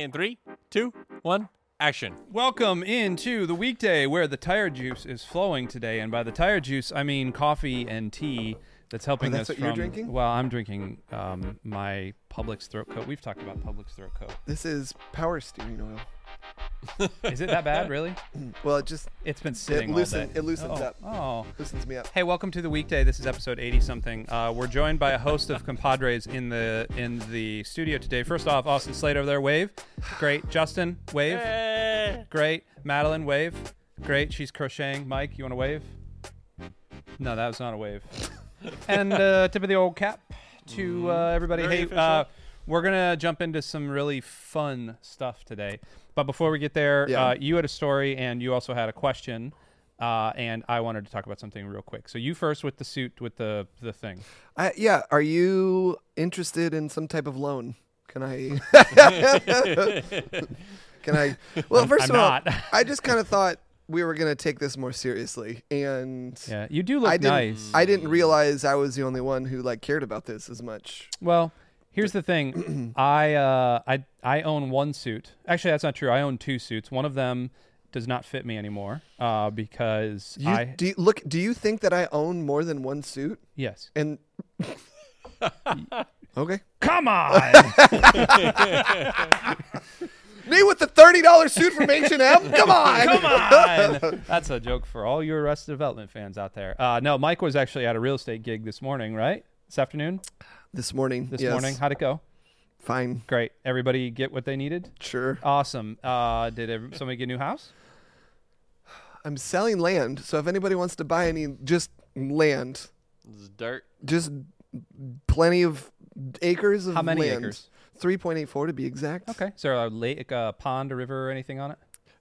And three, two, one, action. Welcome into the weekday where the tire juice is flowing today, and by the tire juice I mean coffee and tea. That's helping Oh, that's us what you're drinking? Well, I'm drinking um, my Publix throat coat. We've talked about Publix throat coat. This is power steering oil. Is it that bad, really? Well, it just It's been sitting all loosen- day. it loosens oh. up. Oh. loosens me up. Hey, welcome to the weekday. This is episode 80 something. Uh, we're joined by a host of compadres in the in the studio today. First off, Austin Slade over there, wave. Great. Justin, wave. Great. Madeline, wave. Great. She's crocheting. Mike, you want to wave? No, that was not a wave. and uh, tip of the old cap to uh, everybody. Very hey, official. uh, we're gonna jump into some really fun stuff today. But before we get there, Yeah. uh, you had a story and you also had a question. Uh, and I wanted to talk about something real quick. So you first with the suit with the the thing. I, yeah, are you interested in some type of loan? Can I? Can I? Well, 1st I'm of all. I just kind of thought we were gonna take this more seriously, and Yeah, you do look I nice. I didn't realize I was the only one who like cared about this as much. Well, here's the thing. I uh, I I own one suit. Actually, that's not true. I own two suits. One of them does not fit me anymore uh, because You, I do you, look? Do you think that I own more than one suit? yes. And okay, Come on. me with the thirty dollars suit from H and M. Come on, Come on. That's a joke for all your Arrested Development fans out there. Uh, no, Mike was actually at a real estate gig this morning, right? This afternoon? This morning. This yes. morning. How'd it go? Fine. Great. Everybody get what they needed? Sure. Awesome. Uh, did ev- somebody get a new house? I'm selling land, so if anybody wants to buy any, just land, This is dirt. just plenty of acres of How many land. acres? Three point eight four to be exact. Okay. Is there a lake, a pond, a river, or anything on it?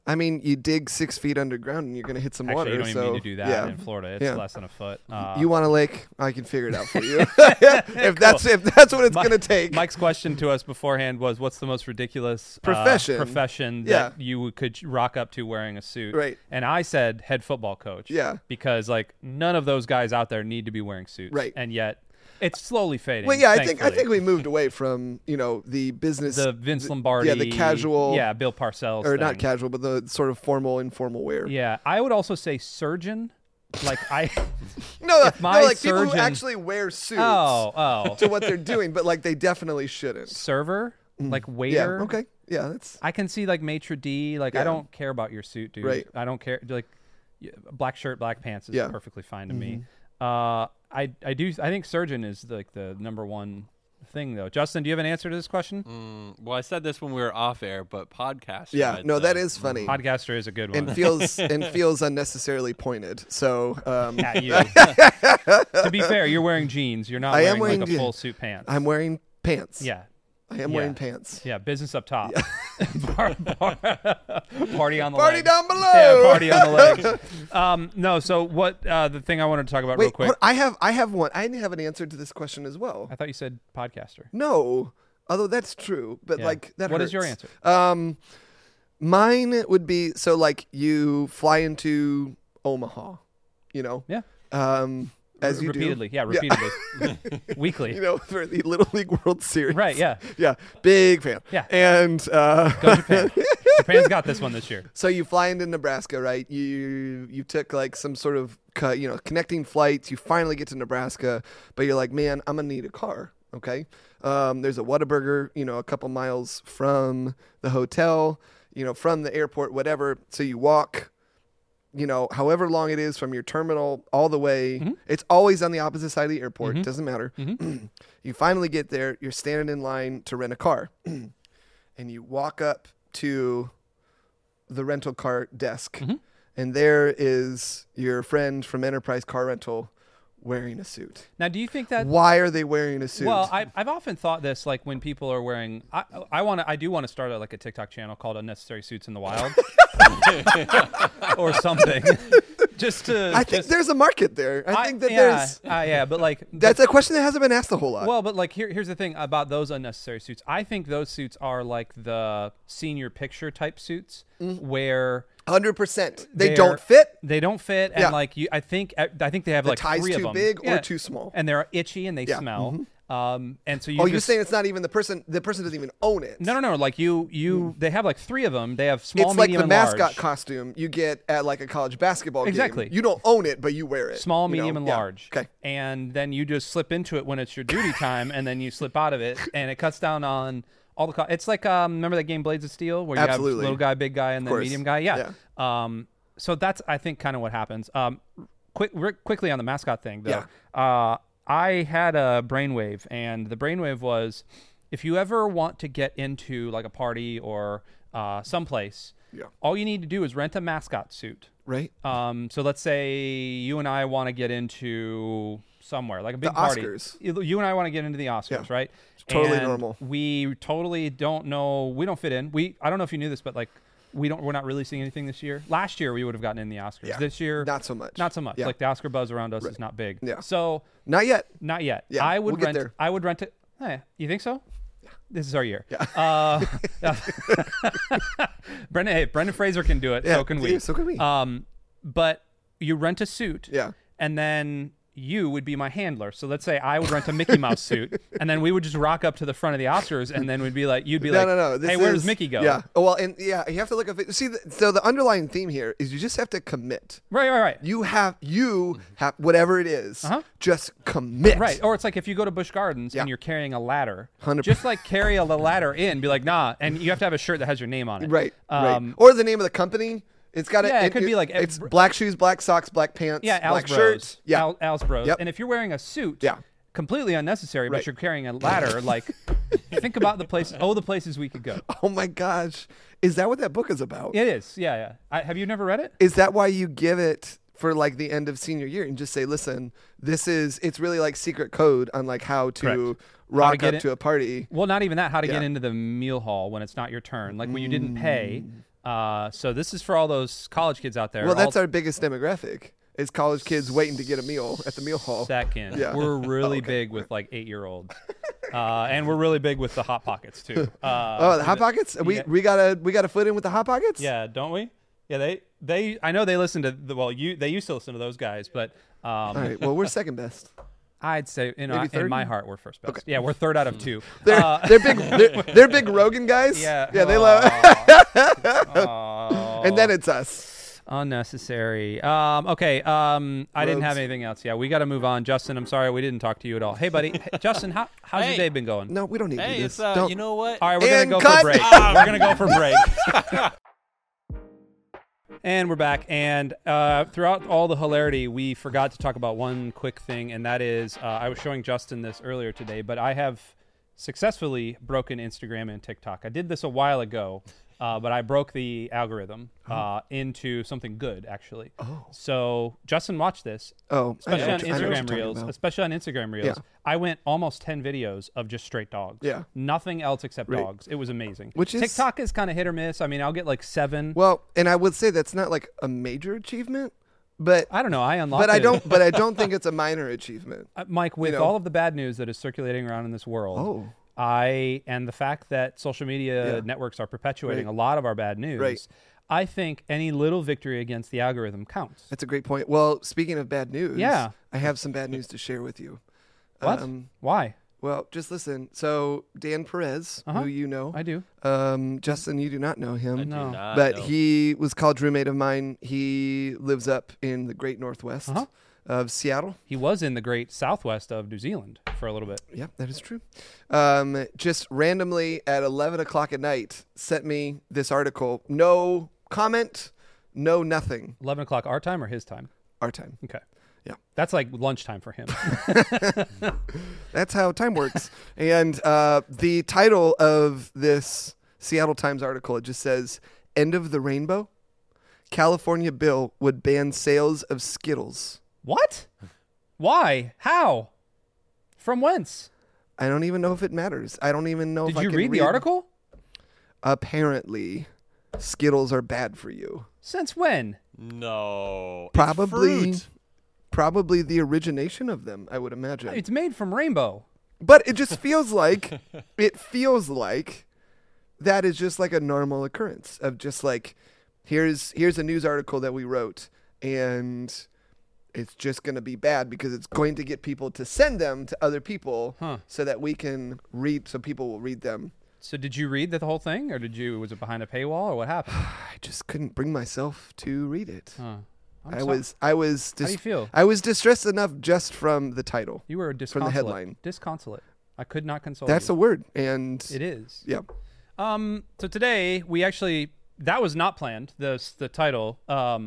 I mean, you dig six feet underground and you're gonna hit some Actually, water. you don't even so need to do that yeah. in Florida. It's Yeah. less than a foot. Uh, you want a lake? I can figure it out for you. if that's if that's what it's gonna take. Mike's question to us beforehand was, "What's the most ridiculous uh, Profession. profession that Yeah. you could rock up to wearing a suit?" Right. And I said head football coach. Yeah. Because like none of those guys out there need to be wearing suits. Right. And yet it's slowly fading. well, yeah, I think I think we moved away from you know the business, the Vince Lombardi. yeah, the casual, Yeah, Bill Parcells. or not casual, but the sort of formal, informal wear. Yeah, I would also say surgeon. Like I. No, no, my like people who surgeon- actually wear suits. oh, oh. to what they're doing, but like they definitely shouldn't. Server, like Yeah. waiter. Okay. Yeah. That's I can see like maitre d. Like I don't care about your suit, dude. Right. I don't care. Like black shirt, black pants is Yeah. Mm-hmm. perfectly fine to me. Uh, I I do. I think surgeon is like the number one thing though. Justin, do you have an answer to this question? Mm, well, I said this when we were off air, but podcast. yeah. I'd No, that say. is funny. Podcaster is a good one. and feels and feels unnecessarily pointed. So um, At you. to be fair, you're wearing jeans. You're not I wearing, am wearing like a full suit pants. I'm wearing pants. Yeah. I am yeah. wearing pants. Yeah, business up top. Bar- bar- party on the Party legs. down below. Yeah, party on the legs. Um, no, so what? Uh, the thing I wanted to talk about real quick. I have I have one. I have an answer to this question as well. I thought you said podcaster. No, although that's true, but Yeah. like that. What is your answer? Um, mine would be so like you fly into Omaha, you know. Yeah. Um, as you do. repeatedly. Yeah, repeatedly. Weekly. you know, for the Little League World Series. Right, yeah. Yeah. Big fan. Yeah. And uh, Go Japan. Japan's got this one this year. so you fly into Nebraska, right? You you took like some sort of you know connecting flights. You finally get to Nebraska, but you're like, man, I'm gonna need a car. Okay. Um, there's a Whataburger, you know, a couple miles from the hotel, you know, from the airport, whatever. So you walk. You know, however long it is from your terminal all the way, Mm-hmm. it's always on the opposite side of the airport. Doesn't matter. you finally get there. You're standing in line to rent a car, and you walk up to the rental car desk, Mm-hmm. and there is your friend from Enterprise Car Rental wearing a suit. Now, do you think that? Why are they wearing a suit? Well, I, I've often thought this, like when people are wearing. I, I want to. I do want to start a, like a TikTok channel called "Unnecessary Suits in the Wild," or something, just to. I think just- there's a market there. I, think that yeah, there's. uh, yeah, but like That's a question that hasn't been asked a whole lot. Well, but like here, here's the thing about those unnecessary suits. I think those suits are like the senior picture type suits where Hundred percent. They don't fit. They don't fit, and Yeah. like you, I think I think they have The like tie's three too of them. big or too small. and they're itchy and they Yeah. Mm-hmm. smell. Um, and so you oh, you're saying it's not even the person. The person doesn't even own it. no, no, no. Like you, you. They have like three of them. They have small, it's like the mascot large. costume you get at like a college basketball game. Exactly. You don't own it, but you wear it. small, you know? medium, and Yeah. large. Okay. And then you just slip into it when it's your duty time, and then you slip out of it, and it cuts down on all the. Co- it's like um, remember that game Blades of Steel where you Absolutely. have little guy, big guy, and then medium guy. Yeah. Um. So that's I think kind of what happens. Um. Quick, quickly on the mascot thing though. Uh, I had a brainwave, and the brainwave was, if you ever want to get into like a party or uh, someplace, Yeah. all you need to do is rent a mascot suit. Right. Um, so let's say you and I want to get into somewhere like a big party. Oscars. You you and I want to get into the Oscars, Yeah. right? Totally And normal. We totally don't know. We don't fit in. We I don't know if you knew this, but like we don't. We're not releasing anything this year. Last year we would have gotten in the Oscars. Yeah. This year, Not so much. not so much. Yeah. Like the Oscar buzz around us is not big. Yeah. So Not yet. not yet. Yeah, I would we'll get rent. there. I would rent it. Hey, you think so? This is our year. Yeah. Uh, Brendan, hey, Brendan Fraser can do it. Yeah, so can we. yeah, so can we. Um, but you rent a suit. Yeah. And then you would be my handler. So let's say I would rent a Mickey Mouse suit, and then we would just rock up to the front of the Oscars, and then we'd be like, you'd be No, like, no, no. This hey, where is- does Mickey go? Yeah. Oh, well, and yeah, you have to look at it. See, the, so the underlying theme here is you just have to commit. Right, right, right. You have you have whatever it is, Uh-huh. Just commit. Right. Or it's like if you go to Busch Gardens Yeah. and you're carrying a ladder, 100%. just like carry a ladder in, be like, nah, and you have to have a shirt that has your name on it. Right. Um, right. Or the name of the company. It's got Yeah, it could be like- it's black shoes, black socks, black pants, Yeah, Al's black Bros. shirts. Yeah. Al, Al's Bros. Yep. And if you're wearing a suit, Yeah. completely unnecessary, but you're carrying a ladder, like, think about the places, oh, the places we could go. Oh my gosh, is that what that book is about? It is. Yeah, yeah. I, have you never read it? Is that why you give it for like the end of senior year and just say, listen, this is it's really like secret code on like how to Correct. rock get up it- to a party. Well, not even that. How to get into the meal hall when it's not your turn, like when you didn't pay. Mm. Uh, so this is for all those college kids out there. Well, that's all our biggest demographic. Is college kids waiting to get a meal at the meal hall. second. Yeah. We're really big with like eight year olds, uh, and we're really big with the hot pockets too. Uh, Oh, the hot pockets. We yeah. we got to we got to foot in with the hot pockets. Yeah, don't we? Yeah, they they. I know they listen to the well. You they used to listen to those guys, but um, All right. Well, we're second best. I'd say you know in my heart we're first best. Yeah, we're third out of two. They're Uh, they're big they're, they're big Rogan guys. yeah, Yeah. They love. love. and then it's us. unnecessary. Um, okay. Um, I didn't have anything else. Yeah, we got to move on. Justin, I'm sorry we didn't talk to you at all. Hey, buddy, Hey, Justin, how, how's your day been going? No, we don't need to do this. uh, Don't- you know what? All right, we're And gonna go cut. for break. we're gonna go for break. And we're back. And uh, throughout all the hilarity, we forgot to talk about one quick thing, and that is uh, I was showing Justin this earlier today, but I have successfully broken Instagram and TikTok. I did this a while ago. Uh, but I broke the algorithm uh, into something good, actually. Oh. So Justin watched this, Oh, especially on what you- I know what you're Instagram Reels. Especially on Instagram Reels, Yeah. I went almost ten videos of just straight dogs. Yeah. nothing else except Right. dogs. It was amazing. Which is- TikTok is kind of hit or miss. I mean, I'll get like seven. Well, and I would say that's not like a major achievement, but I don't know. I unlocked but I don't but I don't think it's a minor achievement. Uh, Mike, with know. all of the bad news that is circulating around in this world, Oh. I and the fact that social media Yeah. networks are perpetuating Right. a lot of our bad news, Right. I think any little victory against the algorithm counts. That's a great point. Well, speaking of bad news, Yeah. I have some bad news to share with you. What? Um, Why? well, just listen. So Dan Perez, Uh-huh. who you know, I do. um, Justin, you do not know him. I do No. not but know. he was college roommate of mine. He lives up in the Great Northwest Uh-huh. Of Seattle. He was in the great southwest of New Zealand for a little bit. Yeah, that is true. Um, just randomly at 11 o'clock at night, sent me this article. No comment, no nothing. 11 o'clock our time or his time? Our time. Okay. Yeah. That's like lunchtime for him. That's how time works. and uh, the title of this Seattle Times article it just says "End of the Rainbow." California bill would ban sales of Skittles. What? Why? How? From whence? I don't even know if it matters. I don't even know Did if I you can read the article? Apparently, Skittles are bad for you. Since when? No. It's Probably, fruit. probably the origination of them. I would imagine. It's made from rainbow. But it just feels like it feels like that is just like a normal occurrence of just like here's here's a news article that we wrote and it's just going to be bad because it's going to get people to send them to other people Huh. so that we can read so people will read them So did you read the whole thing, or did you? Was it behind a paywall, or what happened? i just couldn't bring myself to read it Huh. I so- was i was How do you feel? i was distressed enough just from the title You were disconsolate. from the headline. Disconsolate. I could not console that's you. a word and It is. yeah Um. So today we actually that was not planned. The the title um,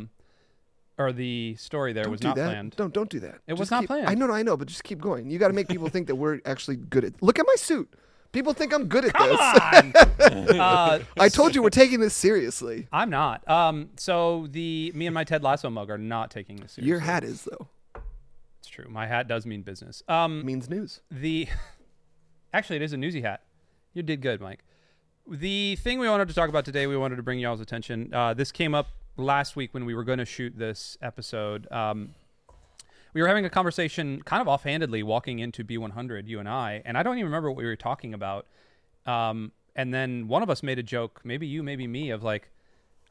or the story there don't was do not that planned. don't don't do that It was not keep- planned. i know no, i know but just keep going you got to make people think that we're actually good at look at my suit people think i'm good at Come this on. uh, i told you we're taking this seriously I'm not. Um. So the me and my Ted Lasso mug are not taking this seriously. your hat is though It's true. My hat does mean business. Um. means news The actually, it is a newsy hat. You did good, Mike. The thing we wanted to talk about today, we wanted to bring y'all's attention. Uh, this came up last week when we were going to shoot this episode. Um, we were having a conversation, kind of offhandedly, walking into B100, you and I, and I don't even remember what we were talking about. Um, and then one of us made a joke, maybe you, maybe me, of like,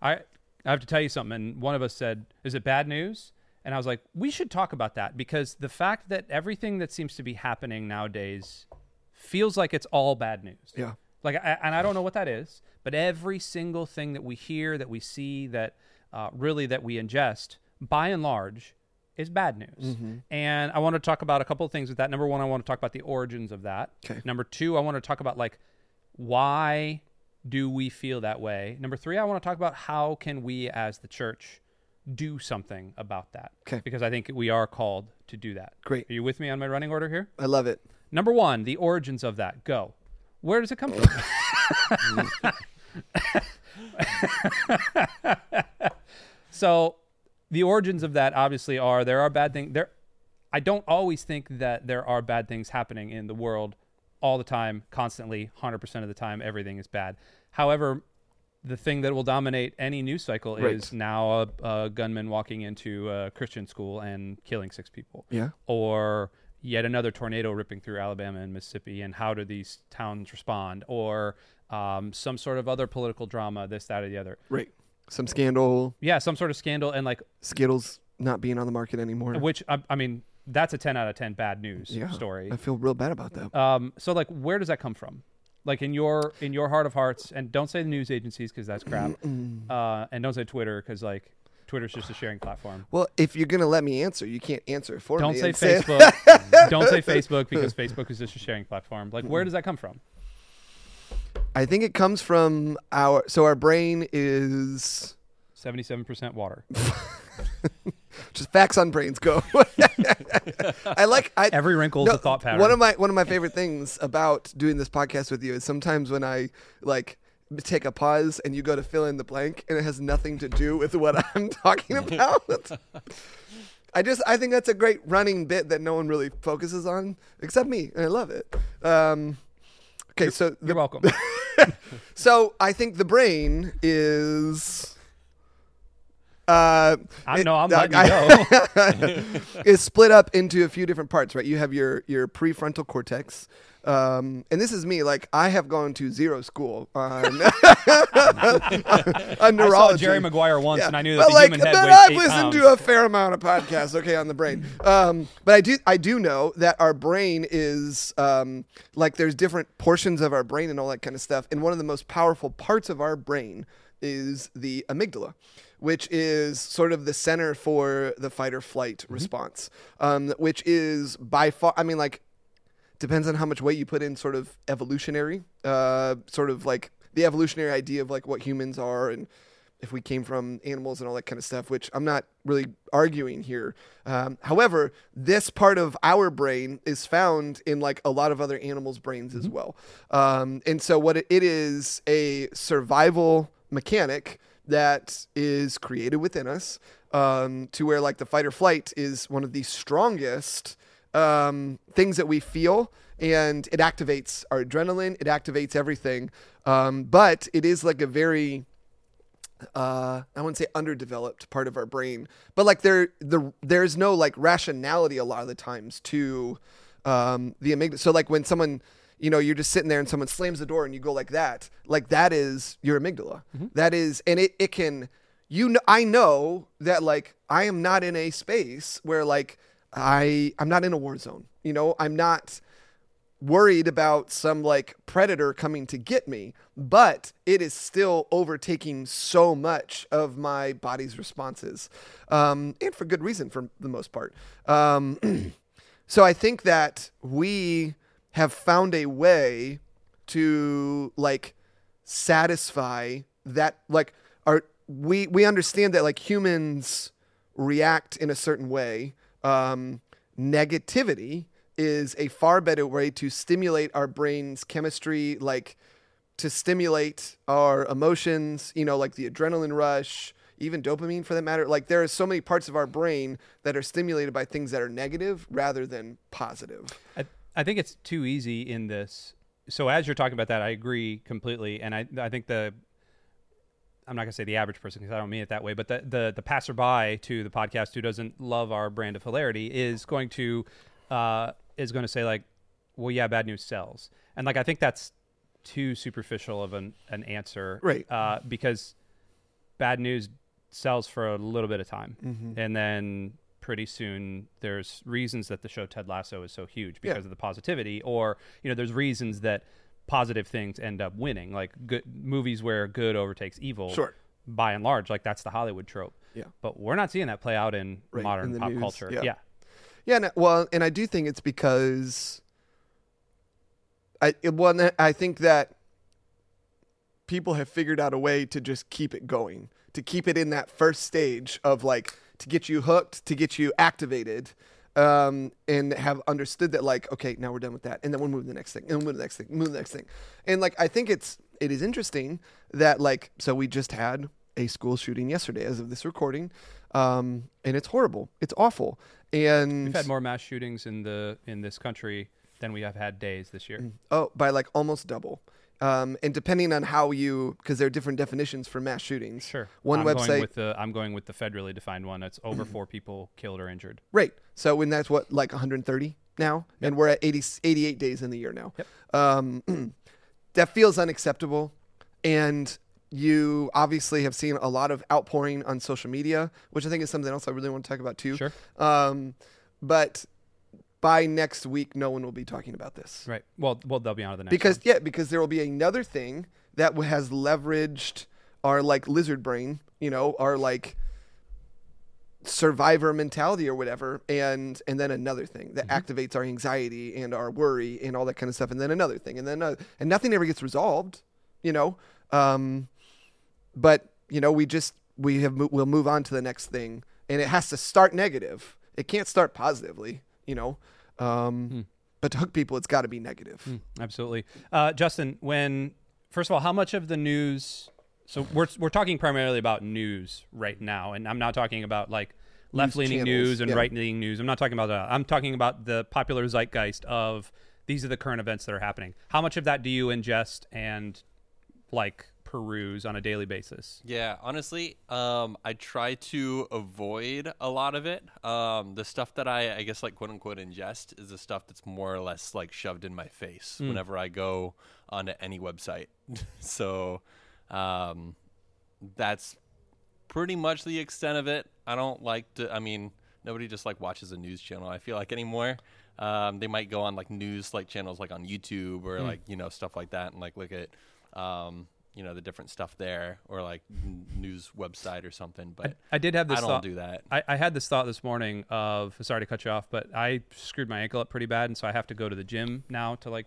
I, I have to tell you something. And one of us said, "Is it bad news?" And I was like, "We should talk about that because the fact that everything that seems to be happening nowadays feels like it's all bad news. yeah Like, I, and I don't know what that is, but every single thing that we hear, that we see, that uh, really that we ingest, by and large, is bad news. And I want to talk about a couple of things with that. Number one, I want to talk about the origins of that. Okay. Number two, I want to talk about like why do we feel that way. Number three, I want to talk about how can we as the church do something about that. Okay. Because I think we are called to do that. Great. Are you with me on my running order here? I love it. Number one, the origins of that. Go. Where does it come from? so, the origins of that obviously are there are bad things. There, I don't always think that there are bad things happening in the world all the time, constantly, hundred percent of the time. Everything is bad. However, the thing that will dominate any news cycle Right. is now a, a gunman walking into a Christian school and killing six people Yeah. or yet another tornado ripping through Alabama and Mississippi, and how do these towns respond, or um, some sort of other political drama, this, that, or the other. Right. Some scandal, Yeah, some sort of scandal, and like, Skittles not being on the market anymore. which I, I mean, that's a ten out of ten bad news yeah. story. I feel real bad about that. Um, so like, where does that come from? Like in your in your heart of hearts, and don't say the news agencies because that's crap, uh, and don't say Twitter because like Twitter's just a sharing platform. Well, if you're gonna let me answer, you can't answer for Don't me. and say- Facebook. don't say Facebook because Facebook is just a sharing platform. Like, where does that come from? I think it comes from our. So our brain is Seventy-seven percent water. just facts on brains. Go. I like. I Every wrinkle is a thought pattern. One of my one of my favorite things about doing this podcast with you is sometimes when I like take a pause and you go to fill in the blank and it has nothing to do with what I'm talking about. I just I think that's a great running bit that no one really focuses on except me, and I love it. Um, okay, so the, You're welcome. so I think the brain is. Uh, I know. I'm you go. is split up into a few different parts, right? You have your your prefrontal cortex, um, and this is me. Like I have gone to zero school on, on I neurology. saw Jerry Maguire once, Yeah. and I knew But that the like, human head but weighs I've eight listened pounds. to a fair amount of podcasts, okay, on the brain. Um, but I do, I do know that our brain is um, like there's different portions of our brain and all that kind of stuff. And one of the most powerful parts of our brain is the amygdala, which is sort of the center for the fight or flight Mm-hmm. response, um, which is by far, I mean, like depends on how much weight you put in sort of evolutionary uh, sort of like the evolutionary idea of like what humans are and if we came from animals and all that kind of stuff which i'm not really arguing here. Um, however this part of our brain is found in like a lot of other animals brains as well. Um, and so what it, it is a survival mechanic that is created within us um, to where like the fight or flight is one of the strongest um, things that we feel, and it activates our adrenaline. It activates everything, um, but it is like a very uh, I wouldn't say underdeveloped part of our brain, but like there, the there's no like rationality a lot of the times to um, the amygdala. So like when someone, you know, you're just sitting there and someone slams the door and you go like that, like that is your amygdala. That is, and it it can you know, I know that like I am not in a space where like I I'm not in a war zone. You know, I'm not worried about some like predator coming to get me, but it is still overtaking so much of my body's responses, um, and for good reason for the most part. Um, so I think that we have found a way to like satisfy that like our we we understand that like humans react in a certain way. Um negativity is a far better way to stimulate our brain's chemistry like to stimulate our emotions you know like the adrenaline rush even dopamine for that matter. Like there are so many parts of our brain that are stimulated by things that are negative rather than positive. I, I think it's too easy in this. So as you're talking about that, I agree completely, and I I think the I'm not gonna say the average person because I don't mean it that way, but the, the the passerby to the podcast who doesn't love our brand of hilarity is going to uh, is going to say like, well, yeah, bad news sells, and like I think that's too superficial of an an answer, Right. Uh, because bad news sells for a little bit of time, Mm-hmm. and then pretty soon there's reasons that the show Ted Lasso is so huge because Yeah. of the positivity, or you know, there's reasons that positive things end up winning, like good movies where good overtakes evil. Sure. By and large, like that's the Hollywood trope. Yeah. But we're not seeing that play out in Right, modern in pop news, culture. yeah. yeah. Yeah, no, well, and I do think it's because I it, well, I think that people have figured out a way to just keep it going, to keep it in that first stage of like to get you hooked, to get you activated, um, and have understood that like okay, now we're done with that, and then we'll move to the next thing, and we'll move to the next thing, move to the next thing, and like I think it's it is interesting that like so we just had a school shooting yesterday as of this recording, um, and it's horrible, it's awful, and We've had more mass shootings in the in this country than we have had days this year. Oh, by like almost double. Um, and depending on how you, because there are different definitions for mass shootings. Sure. One I'm website, Going with the, I'm going with the federally defined one. That's over four people killed or injured. right? So when that's what like 130 now, and we're at 80, 88 days in the year now. Yep. Um, that feels unacceptable, and you obviously have seen a lot of outpouring on social media, which I think is something else I really want to talk about too. Sure. Um, but by next week, no one will be talking about this. Right. Well, well, they'll be on to the next because one. yeah because there will be another thing that has leveraged our like lizard brain you know our like survivor mentality or whatever and and then another thing that activates our anxiety and our worry and all that kind of stuff and then another thing and then uh, and nothing ever gets resolved you know um but you know we just we have we'll move on to the next thing and it has to start negative it can't start positively you know um but to hook people it's got to be negative Mm, absolutely. Uh, Justin, when first of all, how much of the news? So we're we're talking primarily about news right now, and I'm not talking about like left leaning news and yeah. right leaning news. I'm not talking about that. I'm talking about the popular zeitgeist of these are the current events that are happening. How much of that do you ingest and like peruse on a daily basis? Yeah, honestly, um, I try to avoid a lot of it. Um, the stuff that I, I guess, like quote unquote ingest is the stuff that's more or less like shoved in my face whenever I go onto any website. so um, that's pretty much the extent of it. I don't like to. I mean, nobody just like watches a news channel. I feel like anymore. Um, they might go on like news like channels like on YouTube or like you know stuff like that and like look at um, you know the different stuff there or like n- news website or something. But I did have this I don't thought. do that. I, I had this thought this morning of sorry to cut you off, but I screwed my ankle up pretty bad, and so I have to go to the gym now to like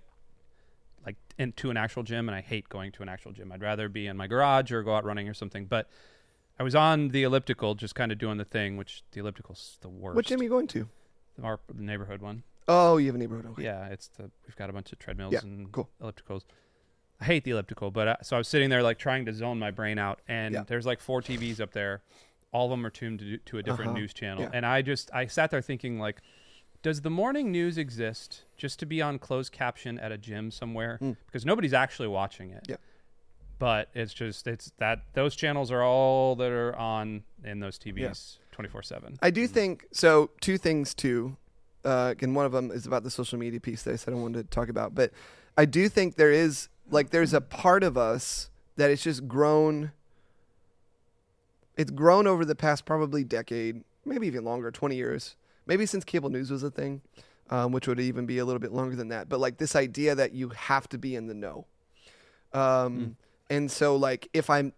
like into an actual gym, and I hate going to an actual gym. I'd rather be in my garage or go out running or something. But I was on the elliptical, just kind of doing the thing, which the elliptical's the worst. What gym are you going to? Our the neighborhood one. Oh, you have a neighborhood. Okay. Yeah, it's the we've got a bunch of treadmills Yeah, and cool. ellipticals. I hate the elliptical, but uh, so I was sitting there like trying to zone my brain out, and Yeah. there's like four TVs up there. All of them are tuned to, to a different Uh-huh. news channel, Yeah. and I just I sat there thinking like, does the morning news exist just to be on closed caption at a gym somewhere? Because nobody's actually watching it. Yeah. But it's just it's that those channels are all that are on in those TVs twenty four seven. I do think so. Two things too. Uh, and one of them is about the social media piece that I said I wanted to talk about. But I do think there is like there's a part of us that it's just grown it's grown over the past probably decade, maybe even longer, 20 years, maybe since cable news was a thing, um, which would even be a little bit longer than that. But like this idea that you have to be in the know. Um, And so, like, if I'm,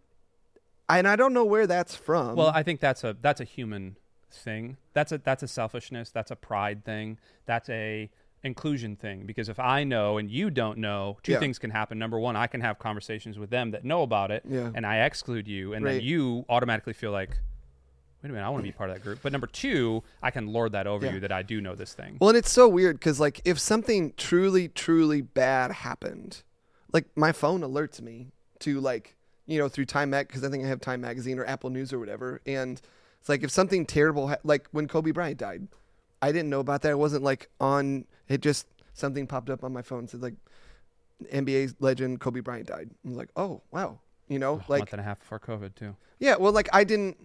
and I don't know where that's from. Well, I think that's a that's a human thing. That's a that's a selfishness. That's a pride thing. That's a inclusion thing. Because if I know and you don't know, two Yeah. things can happen. Number one, I can have conversations with them that know about it, Yeah. and I exclude you, and Right. then you automatically feel like, wait a minute, I want to be part of that group. But number two, I can lord that over Yeah. you that I do know this thing. Well, and it's so weird because, like, if something truly, truly bad happened, like, my phone alerts me to, like, you know, through Time Mag, because I think I have Time Magazine or Apple News or whatever. And it's like, if something terrible, ha- like when Kobe Bryant died, I didn't know about that. It wasn't like on, it just, something popped up on my phone. Said, like, NBA legend Kobe Bryant died. I was like, oh, wow. You know, a like, month and a half before COVID too. yeah, well, like I didn't.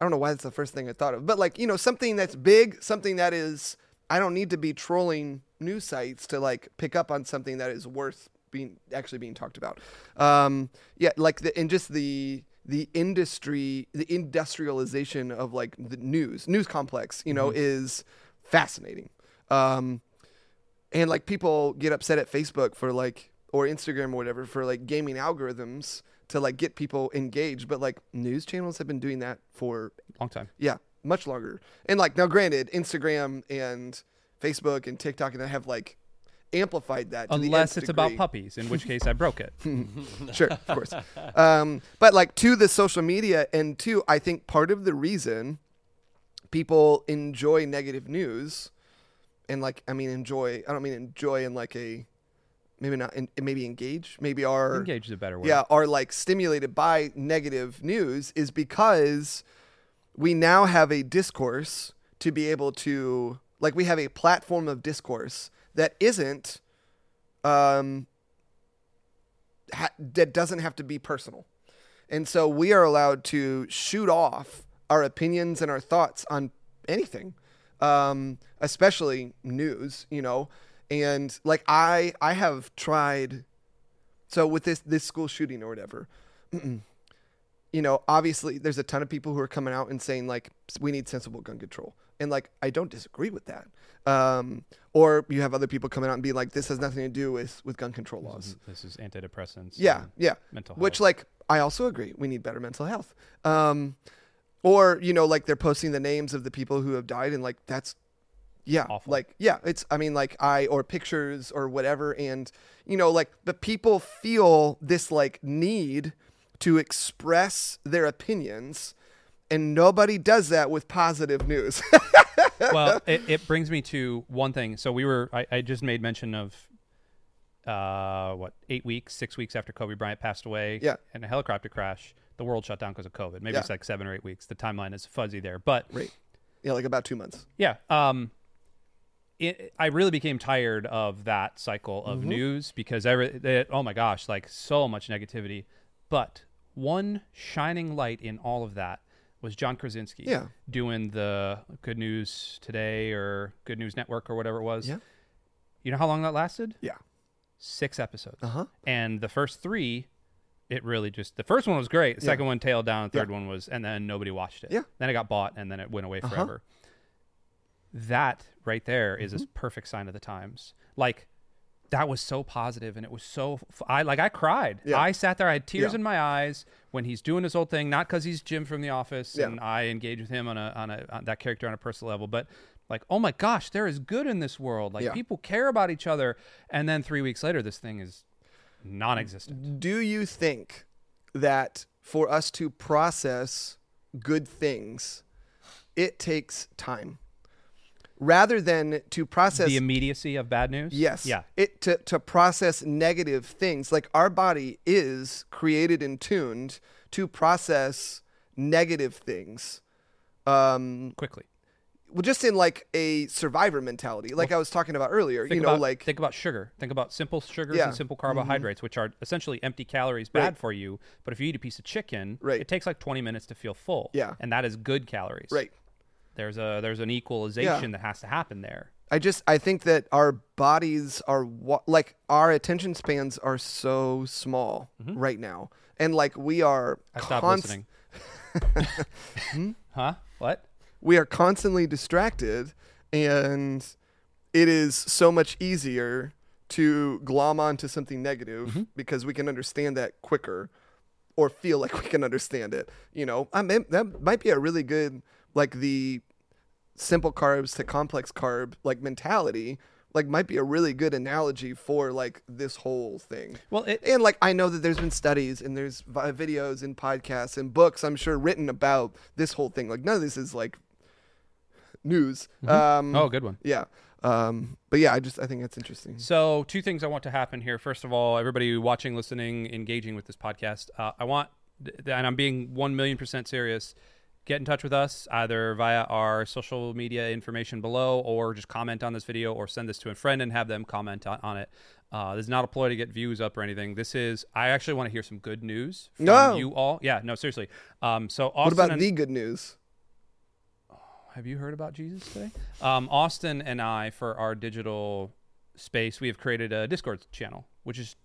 I don't know why that's the first thing I thought of, but like you know, something that's big, something that is. I don't need to be trolling news sites to like pick up on something that is worth being actually being talked about. Um, yeah, like the and just the the industry, the industrialization of like the news, news complex, you know, is fascinating. Um, and like people get upset at Facebook for like or Instagram or whatever for like gaming algorithms to like get people engaged, but like news channels have been doing that for Long time. yeah, much longer. And like now granted, Instagram and Facebook and TikTok and that have like amplified that to Unless it's about puppies, in which case I broke it. sure, of course. Um, but like to the social media, and two, I think part of the reason people enjoy negative news, and like I mean enjoy, I don't mean enjoy in like a maybe not, in, maybe engage, maybe are Engage is a better word. yeah are like stimulated by negative news is because we now have a discourse to be able to like we have a platform of discourse that isn't um ha- that doesn't have to be personal and so we are allowed to shoot off our opinions and our thoughts on anything um especially news you know? And like i i have tried so with this this school shooting or whatever you know obviously there's a ton of people who are coming out and saying like we need sensible gun control. And like i don't disagree with that. Um or you have other people coming out and being like this has nothing to do with with gun control laws. This is antidepressants. yeah yeah. Mental health. which like i also agree we need better mental health. Um or you know like they're posting the names of the people who have died and like that's yeah Awful. like yeah it's i mean like i or pictures or whatever and you know like the people feel this like need to express their opinions and nobody does that with positive news well, it, it brings me to one thing. So we were, I, I just made mention of, uh, what, eight weeks, six weeks after Kobe Bryant passed away Yeah. in a helicopter crash, the world shut down because of COVID. Maybe Yeah. it's like seven or eight weeks. The timeline is fuzzy there. But right yeah like about two months yeah, um, it, I really became tired of that cycle Mm-hmm. of news because every, it, oh my gosh, like so much negativity. But one shining light in all of that was John Krasinski Yeah. doing the Good News Today or Good News Network or whatever it was. Yeah. You know how long that lasted? yeah Six episodes. uh-huh And the first three, it really just the first one was great. The Yeah. second one tailed down. The third Yeah. one was, and then nobody watched it. Yeah. Then it got bought, and then it went away Uh-huh. forever. That right there is Mm-hmm. a perfect sign of the times. Like that was so positive, and it was so. f- I like I cried. Yeah. I sat there. I had tears in my eyes when he's doing his whole thing. Not because he's Jim from The Office, and I engage with him on a on a on that character on a personal level, but. Like, oh my gosh, there is good in this world. Like, Yeah. people care about each other. And then three weeks later, this thing is non existent. Do you think that for us to process good things, it takes time? Rather than to process the immediacy of bad news. Yes. Yeah. It to to process negative things. Like our body is created and tuned to process negative things. Um Quickly. Well just in like a survivor mentality. Like I was talking about earlier, you know, about like think about sugar. Think about simple sugars Yeah. Mm-hmm. and simple carbohydrates, which are essentially empty calories, bad Right. for you. But if you eat a piece of chicken, Right. it takes like 20 minutes to feel full. Yeah. And that is good calories. right. There's a there's an equalization that has to happen there. I just I think that our bodies are wa- like our attention spans are so small right now, and like we are Mm-hmm. I stopped const- listening. Huh? What? We are constantly distracted and it is so much easier to glom onto something negative Mm-hmm. because we can understand that quicker or feel like we can understand it you know i mean that might be a really good like the simple carbs to complex carb like mentality like might be a really good analogy for like this whole thing Well, it, and like I know that there's been studies and there's videos and podcasts and books I'm sure written about this whole thing. Like none of this is like news. Um, oh, good one. yeah. Um, but yeah, I just I think that's interesting. So, two things I want to happen here. First of all, everybody watching, listening, engaging with this podcast, uh, I want, and I'm being 1 million percent serious, get in touch with us either via our social media information below or just comment on this video or send this to a friend and have them comment on, on it. Uh, this is not a ploy to get views up or anything. This is, I actually want to hear some good news from No. you all. Yeah, no, seriously. Um, so, Austin What about and- the good news? Have you heard about Jesus today? Um, Austin and I, for our digital space, we have created a Discord channel, which is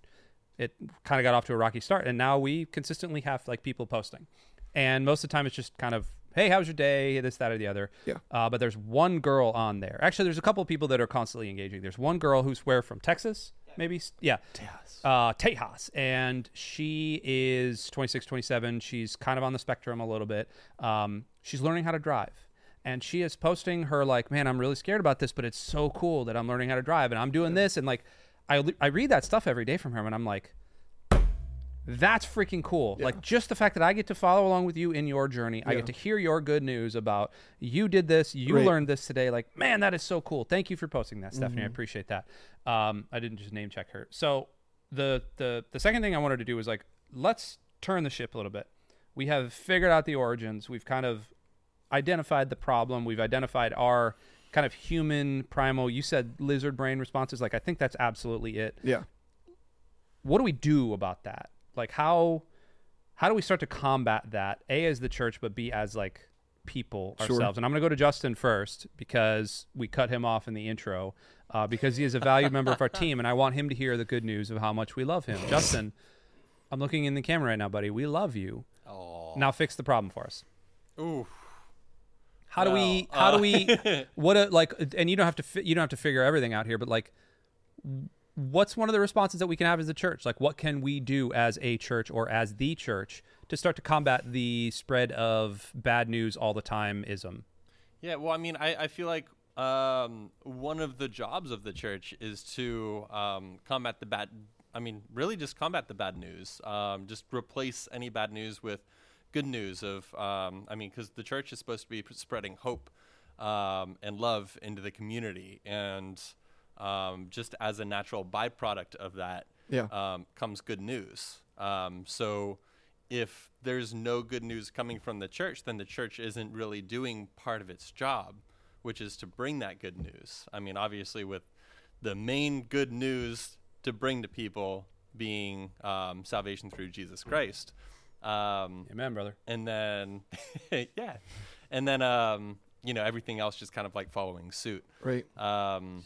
it kind of got off to a rocky start, and now we consistently have like people posting, and most of the time it's just kind of hey, how's your day? This, that, or the other. Yeah. Uh, but there's one girl on there. Actually, there's a couple of people that are constantly engaging. There's one girl who's where from Texas, maybe. Yeah. Tejas. Uh, Tejas. And she is 26, 27. She's kind of on the spectrum a little bit. Um, she's learning how to drive. And she is posting her, like, man, I'm really scared about this, but it's so cool that I'm learning how to drive and I'm doing this. And, like, I, I read that stuff every day from her and I'm like, that's freaking cool. Like just the fact that I get to follow along with you in your journey. I get to hear your good news about you did this, you Right. learned this today. Like, man, that is so cool. Thank you for posting that, Stephanie. I appreciate that. Um, I didn't just name check her. So the the the second thing I wanted to do was like, let's turn the ship a little bit. We have figured out the origins. We've kind of identified the problem. We've identified our kind of human primal. You said lizard brain responses. Like, I think that's absolutely it Yeah. what do we do about that? Like how how do we start to combat that? A as the church, but B as like people Sure. ourselves. And I'm going to go to Justin first because we cut him off in the intro uh, because he is a valued member of our team, and I want him to hear the good news of how much we love him. Justin, I'm looking in the camera right now, buddy. We love you. Oh. Now fix the problem for us. Ooh. How do we? How uh, do we? What a like? And you don't have to. fi- You don't have to figure everything out here, but like, what's one of the responses that we can have as a church? Like, what can we do as a church or as the church to start to combat the spread of bad news all the time ism? Yeah, well, I mean, I, I feel like um, one of the jobs of the church is to um, combat the bad. I mean, really, just combat the bad news. Um, just replace any bad news with good news. Of, um, I mean, because the church is supposed to be spreading hope um, and love into the community, and um, just as a natural byproduct of that, Yeah. um, comes good news. Um, so if there's no good news coming from the church, then the church isn't really doing part of its job, which is to bring that good news. I mean, obviously, with the main good news to bring to people being um, salvation through Jesus Christ. Um, Amen, brother. and then, yeah. And then, um, you know, everything else just kind of like following suit. Right. Um,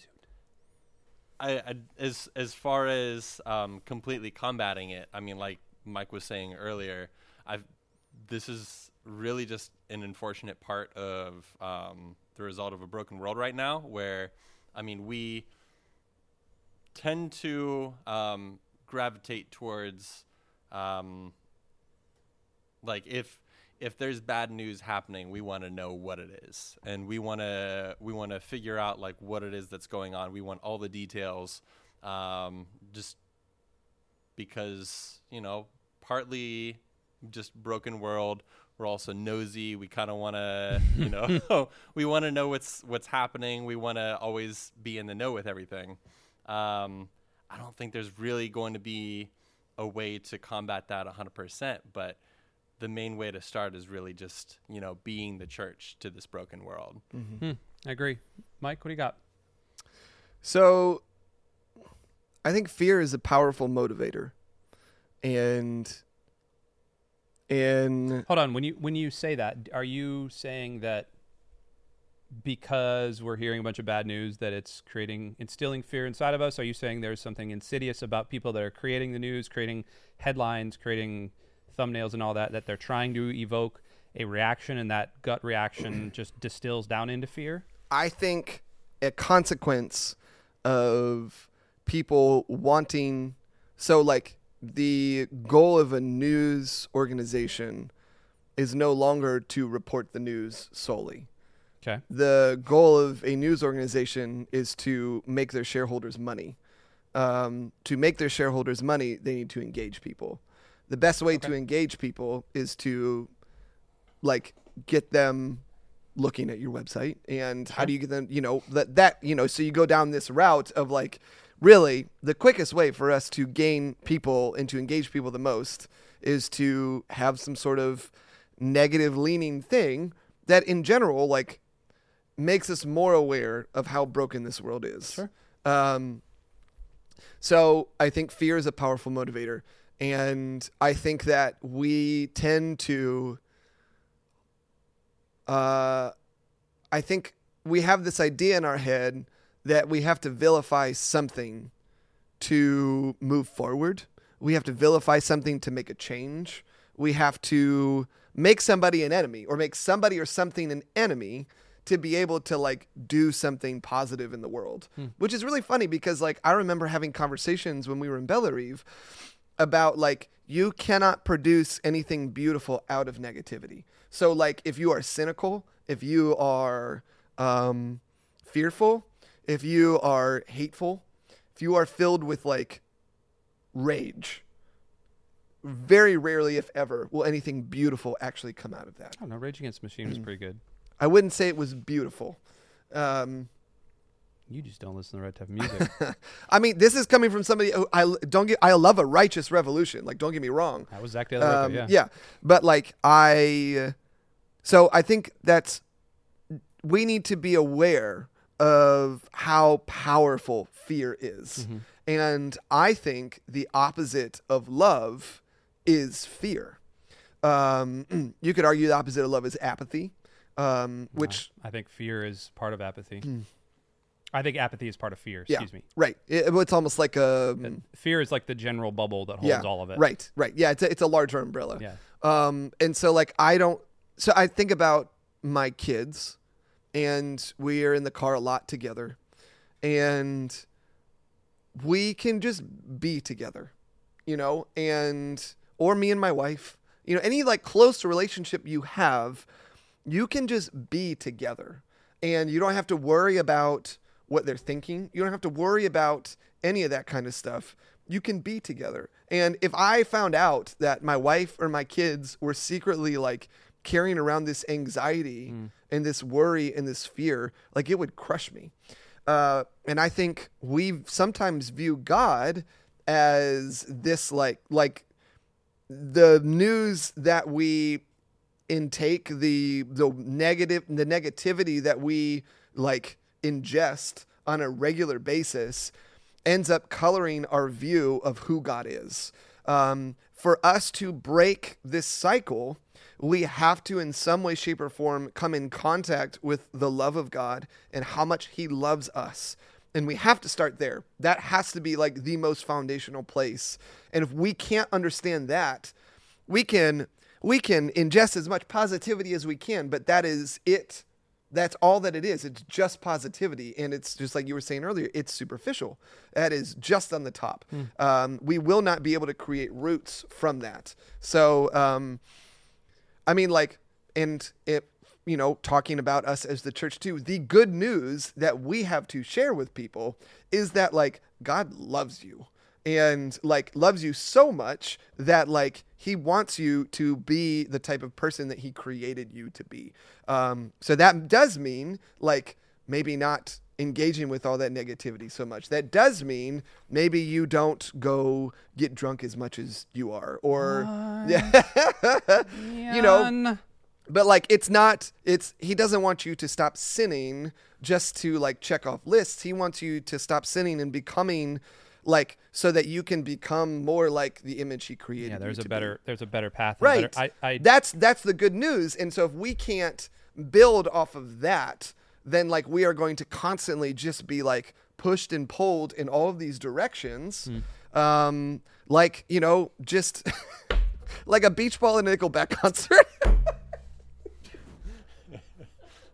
I, I as as far as um, completely combating it, I mean, like Mike was saying earlier, I've this is really just an unfortunate part of um, the result of a broken world right now, where I mean we tend to um, gravitate towards um, like if if there's bad news happening, we want to know what it is, and we want to we want to figure out like what it is that's going on. We want all the details, um, just because you know, partly just broken world. We're also nosy. We kind of want to, you know, we want to know what's what's happening. We want to always be in the know with everything. Um, I don't think there's really going to be a way to combat that 100%, but the main way to start is really just, you know, being the church to this broken world. Hmm, I agree. Mike, what do you got? So I think fear is a powerful motivator. And and Hold on. When you when you say that, are you saying that because we're hearing a bunch of bad news that it's creating instilling fear inside of us? Are you saying there's something insidious about people that are creating the news, creating headlines, creating thumbnails and all that that they're trying to evoke a reaction, and that gut reaction just distills down into fear? I think a consequence of people wanting so like the goal of a news organization is no longer to report the news solely. Okay. The goal of a news organization is to make their shareholders money. Um, to make their shareholders money, they need to engage people. The best way to engage people is to like get them looking at your website and how do you get them you know that that you know so you go down this route of like really the quickest way for us to gain people and to engage people the most is to have some sort of negative leaning thing that in general like makes us more aware of how broken this world is Sure. um so I think fear is a powerful motivator. And I think that we tend to, uh, I think we have this idea in our head that we have to vilify something to move forward. We have to vilify something to make a change. We have to make somebody an enemy or make somebody or something an enemy to be able to like do something positive in the world. Which is really funny because like I remember having conversations when we were in Bellarive about like you cannot produce anything beautiful out of negativity. So like if you are cynical, if you are um, fearful, if you are hateful, if you are filled with like rage, very rarely, if ever, will anything beautiful actually come out of that. I don't know. Rage Against Machine was pretty good. I wouldn't say it was beautiful. Um, You just don't listen to the right type of music. I mean, this is coming from somebody who I don't get. I love a righteous revolution. Like, don't get me wrong. that was Zach the other Um, record, yeah. but like I, so I think that's we need to be aware of how powerful fear is, Mm-hmm. and I think the opposite of love is fear. Um, you could argue the opposite of love is apathy, um, which I think fear is part of apathy. I think apathy is part of fear. Hmm. yeah, Excuse me. right. It- it's almost like a Fear is like the general bubble that holds yeah, all of it. Right, right. Yeah, it's a, it's a larger umbrella. Yeah. Um, and so like I don't. So I think about my kids, and we are in the car a lot together, and we can just be together, you know, and or me and my wife, you know, any like close relationship you have, you can just be together, and you don't have to worry about what they're thinking. You don't have to worry about any of that kind of stuff. You can be together. And if I found out that my wife or my kids were secretly like carrying around this anxiety and this worry and this fear, like it would crush me. Uh, and I think we sometimes view God as this like like the news that we intake the the negative the negativity that we like ingest on a regular basis ends up coloring our view of who God is. Um, for us to break this cycle, we have to, in some way, shape, or form, come in contact with the love of God and how much He loves us. And we have to start there. That has to be like the most foundational place. And if we can't understand that, we can we can ingest as much positivity as we can, but that is it. That's all that it is. It's just positivity, and it's just like you were saying earlier. It's superficial. That is just on the top. Um, we will not be able to create roots from that. So, um, I mean, like, and it, you know, talking about us as the church too. The good news that we have to share with people is that like God loves you and like loves you so much that like he wants you to be the type of person that he created you to be. Um, so that does mean like maybe not engaging with all that negativity so much. That does mean maybe you don't go get drunk as much as you are, or yeah, you know, but like it's not it's he doesn't want you to stop sinning just to like check off lists he wants you to stop sinning and becoming like so that you can become more like the image he created yeah, there's a to be. better there's a better path. right better- I, I that's that's the good news and so if we can't build off of that then like we are going to constantly just be like pushed and pulled in all of these directions Hmm. um like you know just like a beach ball in a nickelback concert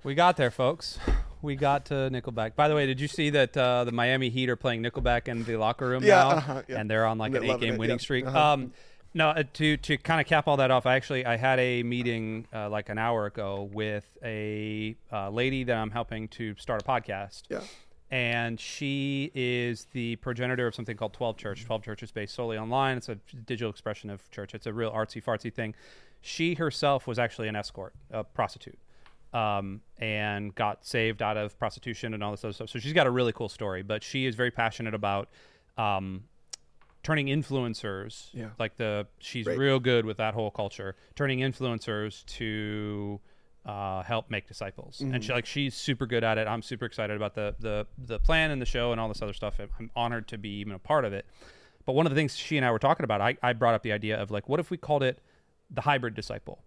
We got there, folks. We got to Nickelback. By the way, did you see that uh, the Miami Heat are playing Nickelback in the locker room Yeah, now, uh-huh, yeah. and they're on like an eight-game it, winning yeah, streak? uh-huh. Um, no, uh, to to kind of cap all that off, I actually I had a meeting uh, like an hour ago with a uh, lady that I'm helping to start a podcast. Yeah. and she is the progenitor of something called 12 Church. 12 Church is based solely online. It's a digital expression of church. It's a real artsy fartsy thing. She herself was actually an escort, a prostitute, um, and got saved out of prostitution and all this other stuff. So she's got a really cool story. But she is very passionate about um, turning influencers. Yeah. Like the she's Right. real good with that whole culture, turning influencers to uh, help make disciples. And she like she's super good at it. I'm super excited about the the the plan and the show and all this other stuff. I'm- I'm honored to be even a part of it. But one of the things she and I were talking about, I, I brought up the idea of like, what if we called it the hybrid disciple?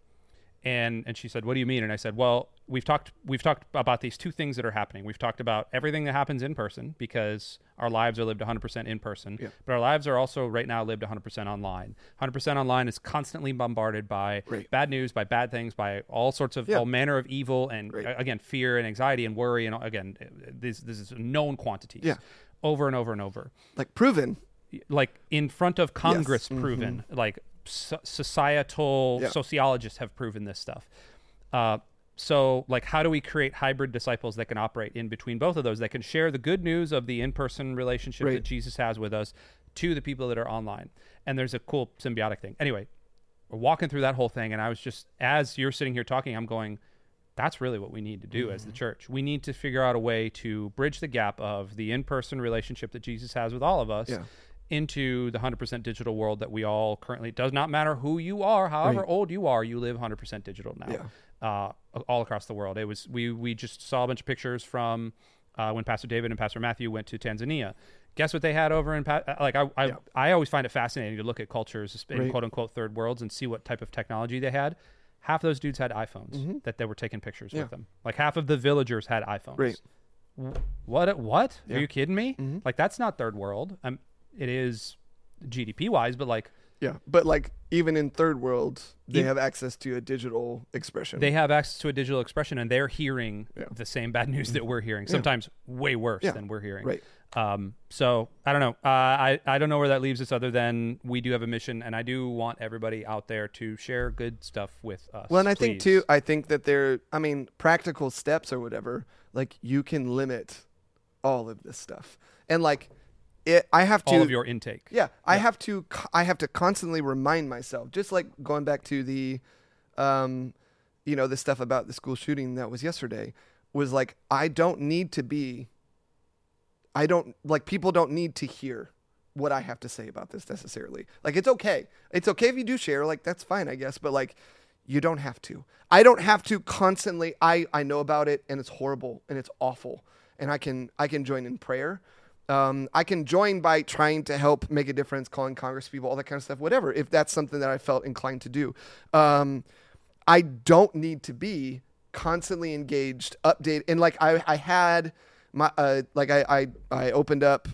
And and she said, "What do you mean?" And I said, "Well, we've talked we've talked about these two things that are happening. We've talked about everything that happens in person because our lives are lived 100% in person, Yeah. but our lives are also right now lived 100% online. 100% online is constantly bombarded by Right. bad news, by bad things, by all sorts of Yeah. all manner of evil and Right. again fear and anxiety and worry and again this this is known quantities. Yeah. Over and over and over Like proven. like in front of Congress Mhm. proven, like so- societal Yeah. sociologists have proven this stuff. Uh, so, like, how do we create hybrid disciples that can operate in between both of those, that can share the good news of the in-person relationship Right. that Jesus has with us to the people that are online? And there's a cool symbiotic thing. Anyway, we're walking through that whole thing, and I was just as you're sitting here talking, I'm going. That's really what we need to do as Mm-hmm. the church. We need to figure out a way to bridge the gap of the in-person relationship that Jesus has with all of us Yeah. into the 100% digital world that we all currently it does not matter who you are however Right. old you are you live 100% digital now Yeah. Uh, all across the world it was we we just saw a bunch of pictures from uh, when pastor david and pastor matthew went to tanzania guess what they had over in pa- uh, like I, I Yeah. i always find it fascinating to look at cultures in Right. quote unquote third worlds and see what type of technology they had half those dudes had iPhones Mhm. that they were taking pictures Yeah. with them. Like half of the villagers had iPhones. Right. What? What? Yeah. Are you kidding me? Mhm. Like that's not third world. Um, it is GDP wise, but like Yeah. But like even in third world, they have access to a digital expression. they have access to a digital expression and they're hearing Yeah. the same bad news that we're hearing. Yeah. Sometimes way worse Yeah. than we're hearing. Right. Um, so I don't know. Uh, I I don't know where that leaves us, other than we do have a mission, and I do want everybody out there to share good stuff with us. Well, and I think too, I think that there, I mean, practical steps or whatever, like you can limit all of this stuff. And like, it, I have to, all of your intake. yeah, I have to, I have to constantly remind myself, just like going back to the, um, you know, the stuff about the school shooting that was yesterday was like, I don't need to be, I don't, like, people don't need to hear what I have to say about this necessarily. Like, it's okay. It's okay if you do share, like, that's fine, I guess. But like, you don't have to. I don't have to constantly. I I know about it, and it's horrible, and it's awful, and I can I can join in prayer. Um, I can join by trying to help make a difference, calling Congress people, all that kind of stuff, whatever. If that's something that I felt inclined to do, um, I don't need to be constantly engaged, update, and like I I had my uh, like I I I opened up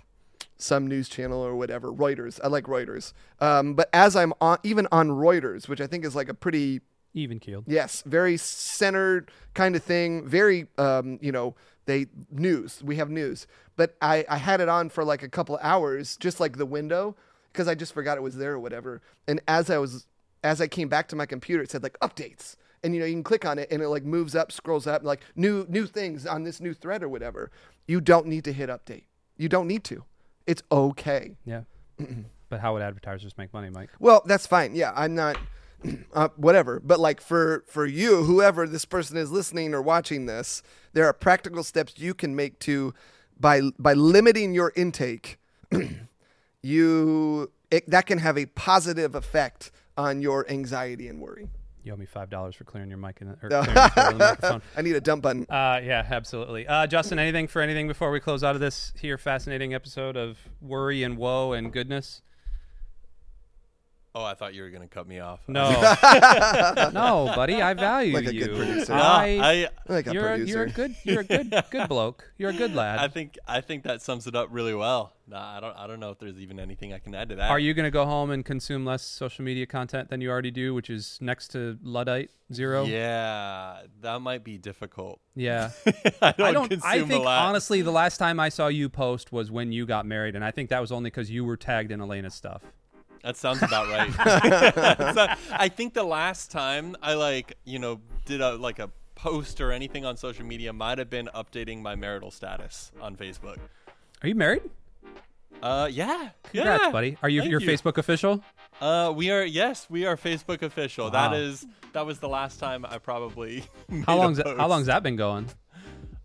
some news channel or whatever, Reuters. I like Reuters. Um, but as I'm on, even on Reuters, which I think is like a pretty Even keeled. Yes, very centered kind of thing. Very, um, you know, they news. We have news, but I I had it on for like a couple of hours, just like the window, because I just forgot it was there or whatever. And as I was as I came back to my computer, it said like updates, and you know you can click on it and it like moves up, scrolls up, like new new things on this new thread or whatever. You don't need to hit update. You don't need to. It's okay. Yeah. but how would advertisers make money, Mike? Well, that's fine. Yeah, I'm not uh, whatever. But like for for you, whoever this person is listening or watching this, there are practical steps you can make to by by limiting your intake. you it, that can have a positive effect on your anxiety and worry. You owe me five dollars for clearing your mic and the, or clearing your throat on the microphone. I need a dump button. Uh, yeah, absolutely. Uh, Justin, anything for anything before we close out of this here fascinating episode of worry and woe and goodness? Oh, I thought you were gonna cut me off. No, no, buddy. I value Like a you. good producer. No, I, ah, I, Like a you're, a, you're a producer. good, you're a good, good bloke. You're a good lad. I think I think that sums it up really well. Nah, I don't I don't know if there's even anything I can add to that. Are you going to go home and consume less social media content than you already do, which is next to Luddite zero? Yeah, that might be difficult. Yeah. I don't, I don't. consume I think a lot. honestly, the last time I saw you post was when you got married, and I think that was only because you were tagged in Elena's stuff. That sounds about right. So, I think the last time I like, you know, did a like a post or anything on social media might have been updating my marital status on Facebook. Are you married? Uh, yeah, Congrats, yeah. buddy. Are you Thank your you. Facebook official? Uh, we are yes, we are Facebook official. Wow. That is that was the last time I probably. How long's that, how long's that been going?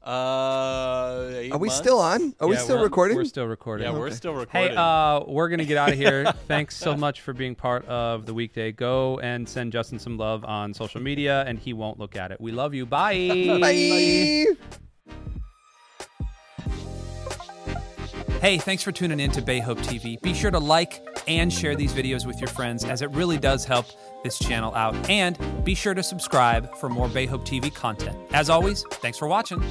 Uh, eight Are we months? still on? Are we Yeah, still we're- recording? We're still recording. Yeah, we're still recording. Hey, uh, we're gonna get out of here. Thanks so much for being part of the weekday. Go and send Justin some love on social media, and he won't look at it. We love you. Bye. Bye. Hey, thanks for tuning in to Bay Hope TV. Be sure to like and share these videos with your friends, as it really does help this channel out. And be sure to subscribe for more Bay Hope TV content. As always, thanks for watching.